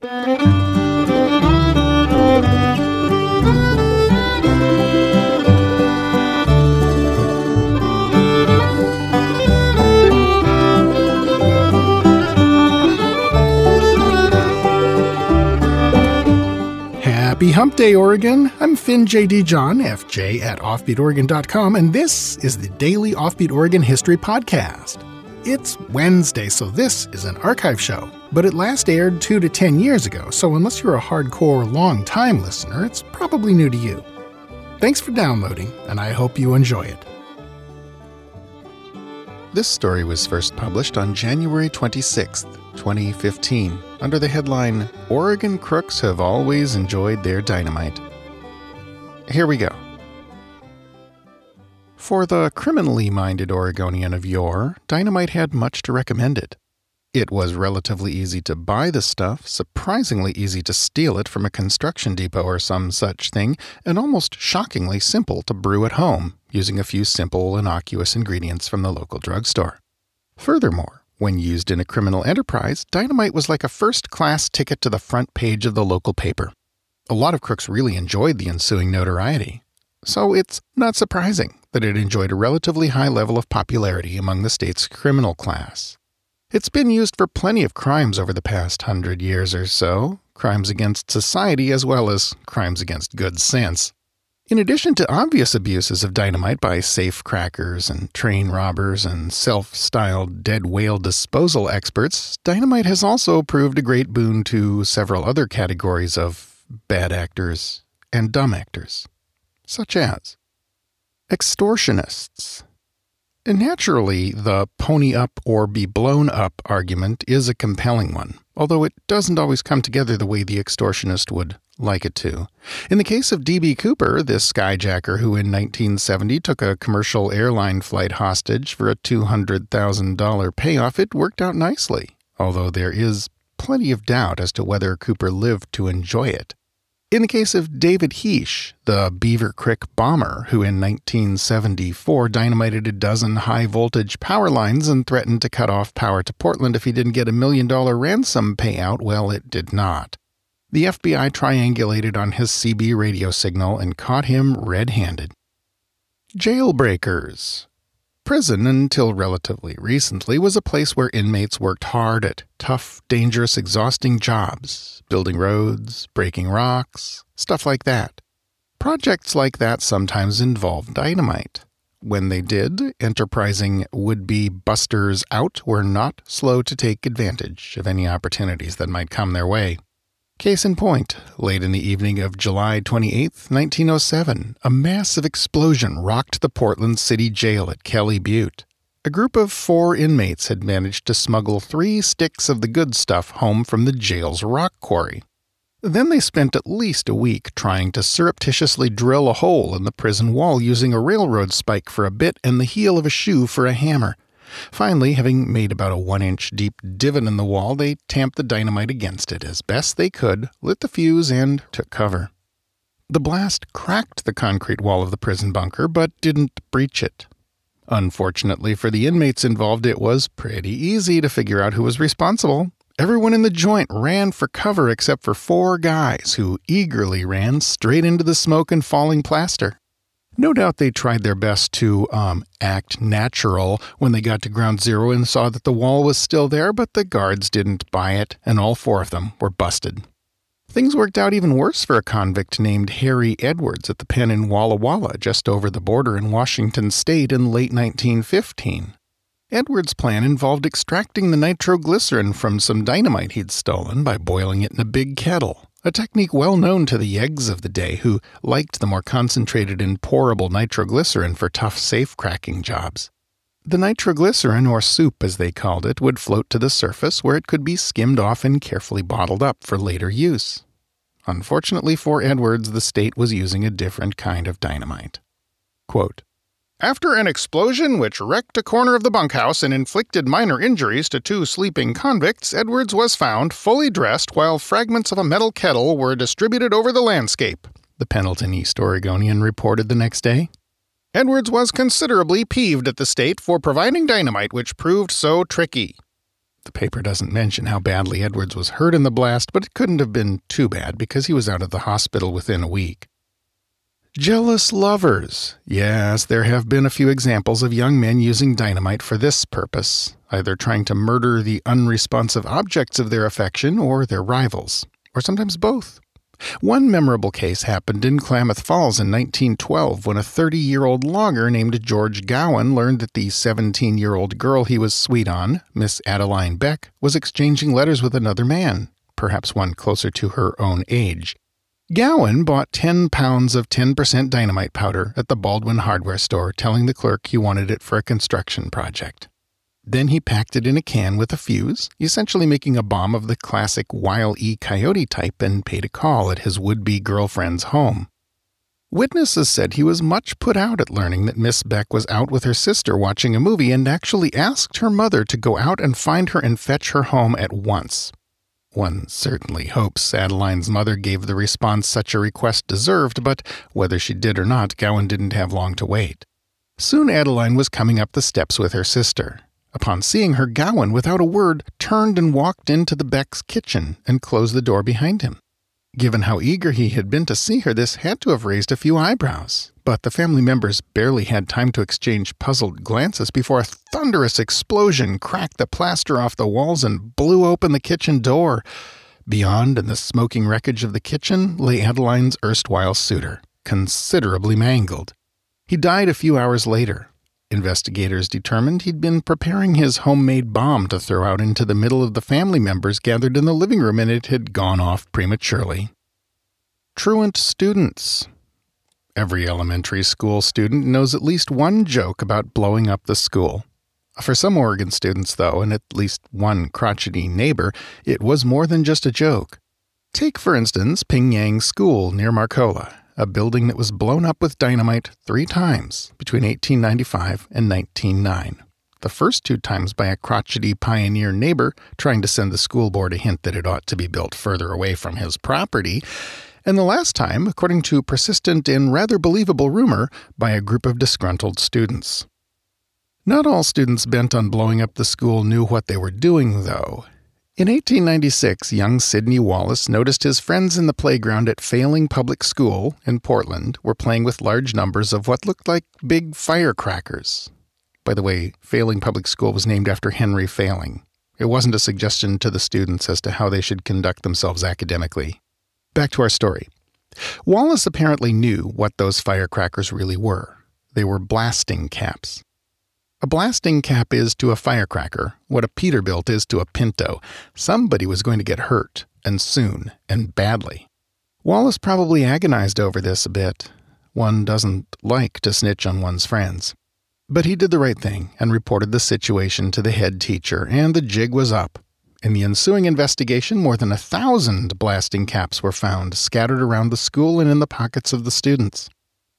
Happy Hump Day, Oregon. I'm Finn J.D. John, FJ at OffbeatOregon.com, and this is the Daily Offbeat Oregon History Podcast. It's Wednesday, so this is an archive show, but it last aired two to ten years ago, so unless you're a hardcore, long time listener, it's probably new to you. Thanks for downloading, and I hope you enjoy it. This story was first published on January 26, 2015, under the headline Oregon Crooks Have Always Enjoyed Their Dynamite. Here we go. For the criminally minded Oregonian of yore, dynamite had much to recommend it. It was relatively easy to buy the stuff, surprisingly easy to steal it from a construction depot or some such thing, and almost shockingly simple to brew at home, using a few simple, innocuous ingredients from the local drugstore. Furthermore, when used in a criminal enterprise, dynamite was like a first class ticket to the front page of the local paper. A lot of crooks really enjoyed the ensuing notoriety. So it's not surprising that it enjoyed a relatively high level of popularity among the state's criminal class. It's been used for plenty of crimes over the past hundred years or so crimes against society as well as crimes against good sense. In addition to obvious abuses of dynamite by safe crackers and train robbers and self styled dead whale disposal experts, dynamite has also proved a great boon to several other categories of bad actors and dumb actors, such as extortionists. And naturally, the pony up or be blown up argument is a compelling one, although it doesn't always come together the way the extortionist would like it to. In the case of D.B. Cooper, this skyjacker who in 1970 took a commercial airline flight hostage for a $200,000 payoff, it worked out nicely, although there is plenty of doubt as to whether Cooper lived to enjoy it. In the case of David Heish, the Beaver Creek bomber, who in 1974 dynamited a dozen high voltage power lines and threatened to cut off power to Portland if he didn't get a million dollar ransom payout, well, it did not. The FBI triangulated on his CB radio signal and caught him red handed. Jailbreakers. Prison, until relatively recently, was a place where inmates worked hard at tough, dangerous, exhausting jobs, building roads, breaking rocks, stuff like that. Projects like that sometimes involved dynamite. When they did, enterprising would be busters out were not slow to take advantage of any opportunities that might come their way. Case in point, late in the evening of July 28, 1907, a massive explosion rocked the Portland City Jail at Kelly Butte. A group of four inmates had managed to smuggle three sticks of the good stuff home from the jail's rock quarry. Then they spent at least a week trying to surreptitiously drill a hole in the prison wall using a railroad spike for a bit and the heel of a shoe for a hammer. Finally, having made about a one inch deep divot in the wall, they tamped the dynamite against it as best they could, lit the fuse, and took cover. The blast cracked the concrete wall of the prison bunker, but didn't breach it. Unfortunately for the inmates involved, it was pretty easy to figure out who was responsible. Everyone in the joint ran for cover except for four guys who eagerly ran straight into the smoke and falling plaster. No doubt they tried their best to um, act natural when they got to ground zero and saw that the wall was still there, but the guards didn't buy it, and all four of them were busted. Things worked out even worse for a convict named Harry Edwards at the pen in Walla Walla, just over the border in Washington state in late 1915. Edwards' plan involved extracting the nitroglycerin from some dynamite he'd stolen by boiling it in a big kettle a technique well known to the yeggs of the day who liked the more concentrated and pourable nitroglycerin for tough safe cracking jobs. The nitroglycerin, or soup as they called it, would float to the surface where it could be skimmed off and carefully bottled up for later use. Unfortunately for Edwards, the state was using a different kind of dynamite. Quote, after an explosion which wrecked a corner of the bunkhouse and inflicted minor injuries to two sleeping convicts, Edwards was found fully dressed while fragments of a metal kettle were distributed over the landscape, the Pendleton East Oregonian reported the next day. Edwards was considerably peeved at the state for providing dynamite which proved so tricky. The paper doesn't mention how badly Edwards was hurt in the blast, but it couldn't have been too bad because he was out of the hospital within a week. Jealous lovers. Yes, there have been a few examples of young men using dynamite for this purpose, either trying to murder the unresponsive objects of their affection or their rivals, or sometimes both. One memorable case happened in Klamath Falls in 1912 when a 30 year old logger named George Gowan learned that the 17 year old girl he was sweet on, Miss Adeline Beck, was exchanging letters with another man, perhaps one closer to her own age. Gowan bought 10 pounds of 10% dynamite powder at the Baldwin hardware store, telling the clerk he wanted it for a construction project. Then he packed it in a can with a fuse, essentially making a bomb of the classic Wile E. Coyote type, and paid a call at his would be girlfriend's home. Witnesses said he was much put out at learning that Miss Beck was out with her sister watching a movie and actually asked her mother to go out and find her and fetch her home at once. One certainly hopes Adeline's mother gave the response such a request deserved, but whether she did or not, Gowan didn't have long to wait. Soon Adeline was coming up the steps with her sister. Upon seeing her, Gowan, without a word, turned and walked into the Beck's kitchen and closed the door behind him. Given how eager he had been to see her, this had to have raised a few eyebrows. But the family members barely had time to exchange puzzled glances before a thunderous explosion cracked the plaster off the walls and blew open the kitchen door. Beyond, in the smoking wreckage of the kitchen, lay Adeline's erstwhile suitor, considerably mangled. He died a few hours later. Investigators determined he'd been preparing his homemade bomb to throw out into the middle of the family members gathered in the living room and it had gone off prematurely. Truant students. Every elementary school student knows at least one joke about blowing up the school. For some Oregon students, though, and at least one crotchety neighbor, it was more than just a joke. Take, for instance, Ping Yang School near Marcola, a building that was blown up with dynamite three times between 1895 and 1909. The first two times by a crotchety pioneer neighbor trying to send the school board a hint that it ought to be built further away from his property, and the last time, according to persistent and rather believable rumor, by a group of disgruntled students. Not all students bent on blowing up the school knew what they were doing, though. In 1896, young Sidney Wallace noticed his friends in the playground at Failing Public School in Portland were playing with large numbers of what looked like big firecrackers. By the way, Failing Public School was named after Henry Failing. It wasn't a suggestion to the students as to how they should conduct themselves academically. Back to our story. Wallace apparently knew what those firecrackers really were. They were blasting caps. A blasting cap is to a firecracker what a Peterbilt is to a Pinto. Somebody was going to get hurt, and soon, and badly. Wallace probably agonized over this a bit. One doesn't like to snitch on one's friends. But he did the right thing and reported the situation to the head teacher, and the jig was up. In the ensuing investigation, more than a thousand blasting caps were found scattered around the school and in the pockets of the students.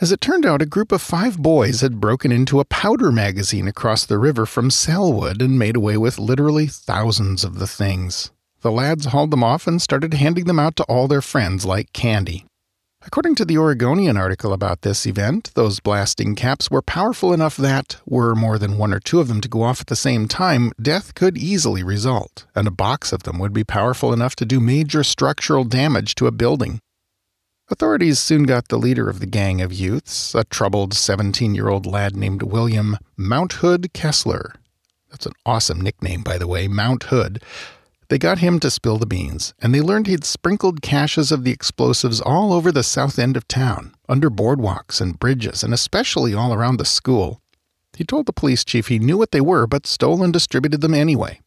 As it turned out, a group of five boys had broken into a powder magazine across the river from Sellwood and made away with literally thousands of the things. The lads hauled them off and started handing them out to all their friends like candy. According to the Oregonian article about this event, those blasting caps were powerful enough that, were more than one or two of them to go off at the same time, death could easily result, and a box of them would be powerful enough to do major structural damage to a building. Authorities soon got the leader of the gang of youths, a troubled 17 year old lad named William Mount Hood Kessler. That's an awesome nickname, by the way, Mount Hood. They got him to spill the beans, and they learned he'd sprinkled caches of the explosives all over the south end of town, under boardwalks and bridges, and especially all around the school. He told the police chief he knew what they were, but stole and distributed them anyway.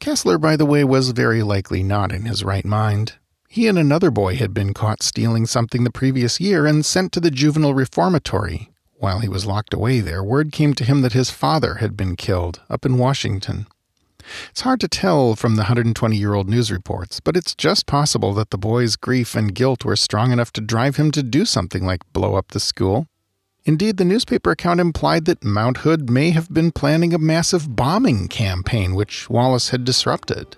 Kessler, by the way, was very likely not in his right mind. He and another boy had been caught stealing something the previous year and sent to the juvenile reformatory. While he was locked away there, word came to him that his father had been killed up in Washington. It's hard to tell from the 120 year old news reports, but it's just possible that the boy's grief and guilt were strong enough to drive him to do something like blow up the school. Indeed, the newspaper account implied that Mount Hood may have been planning a massive bombing campaign which Wallace had disrupted.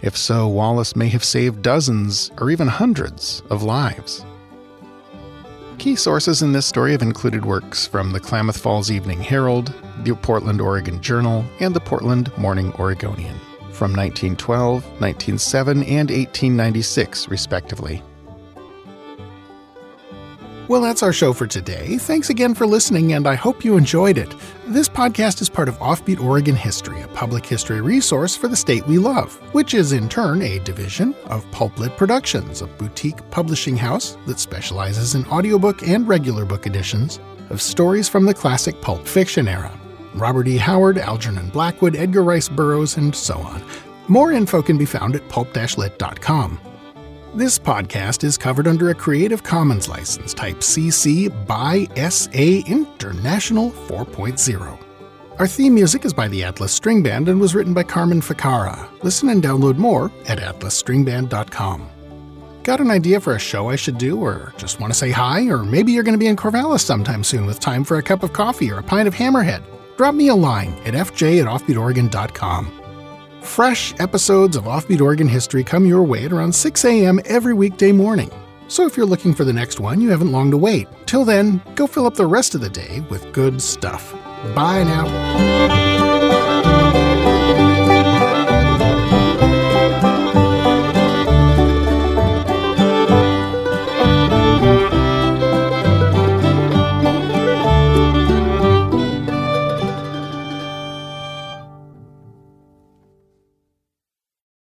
If so, Wallace may have saved dozens or even hundreds of lives. Key sources in this story have included works from the Klamath Falls Evening Herald, the Portland Oregon Journal, and the Portland Morning Oregonian. from 1912, 1907, and 1896, respectively. Well, that's our show for today. Thanks again for listening, and I hope you enjoyed it. This podcast is part of Offbeat Oregon History, a public history resource for the state we love, which is in turn a division of Pulplit Productions, a boutique publishing house that specializes in audiobook and regular book editions of stories from the classic pulp fiction era. Robert E. Howard, Algernon Blackwood, Edgar Rice Burroughs, and so on. More info can be found at pulp-lit.com. This podcast is covered under a Creative Commons license type CC by SA International 4.0. Our theme music is by the Atlas String Band and was written by Carmen Ficara. Listen and download more at atlasstringband.com. Got an idea for a show I should do, or just want to say hi, or maybe you're going to be in Corvallis sometime soon with time for a cup of coffee or a pint of Hammerhead? Drop me a line at fj at offbeatoregon.com. Fresh episodes of Offbeat Oregon History come your way at around 6 a.m. every weekday morning. So if you're looking for the next one, you haven't long to wait. Till then, go fill up the rest of the day with good stuff. Bye now.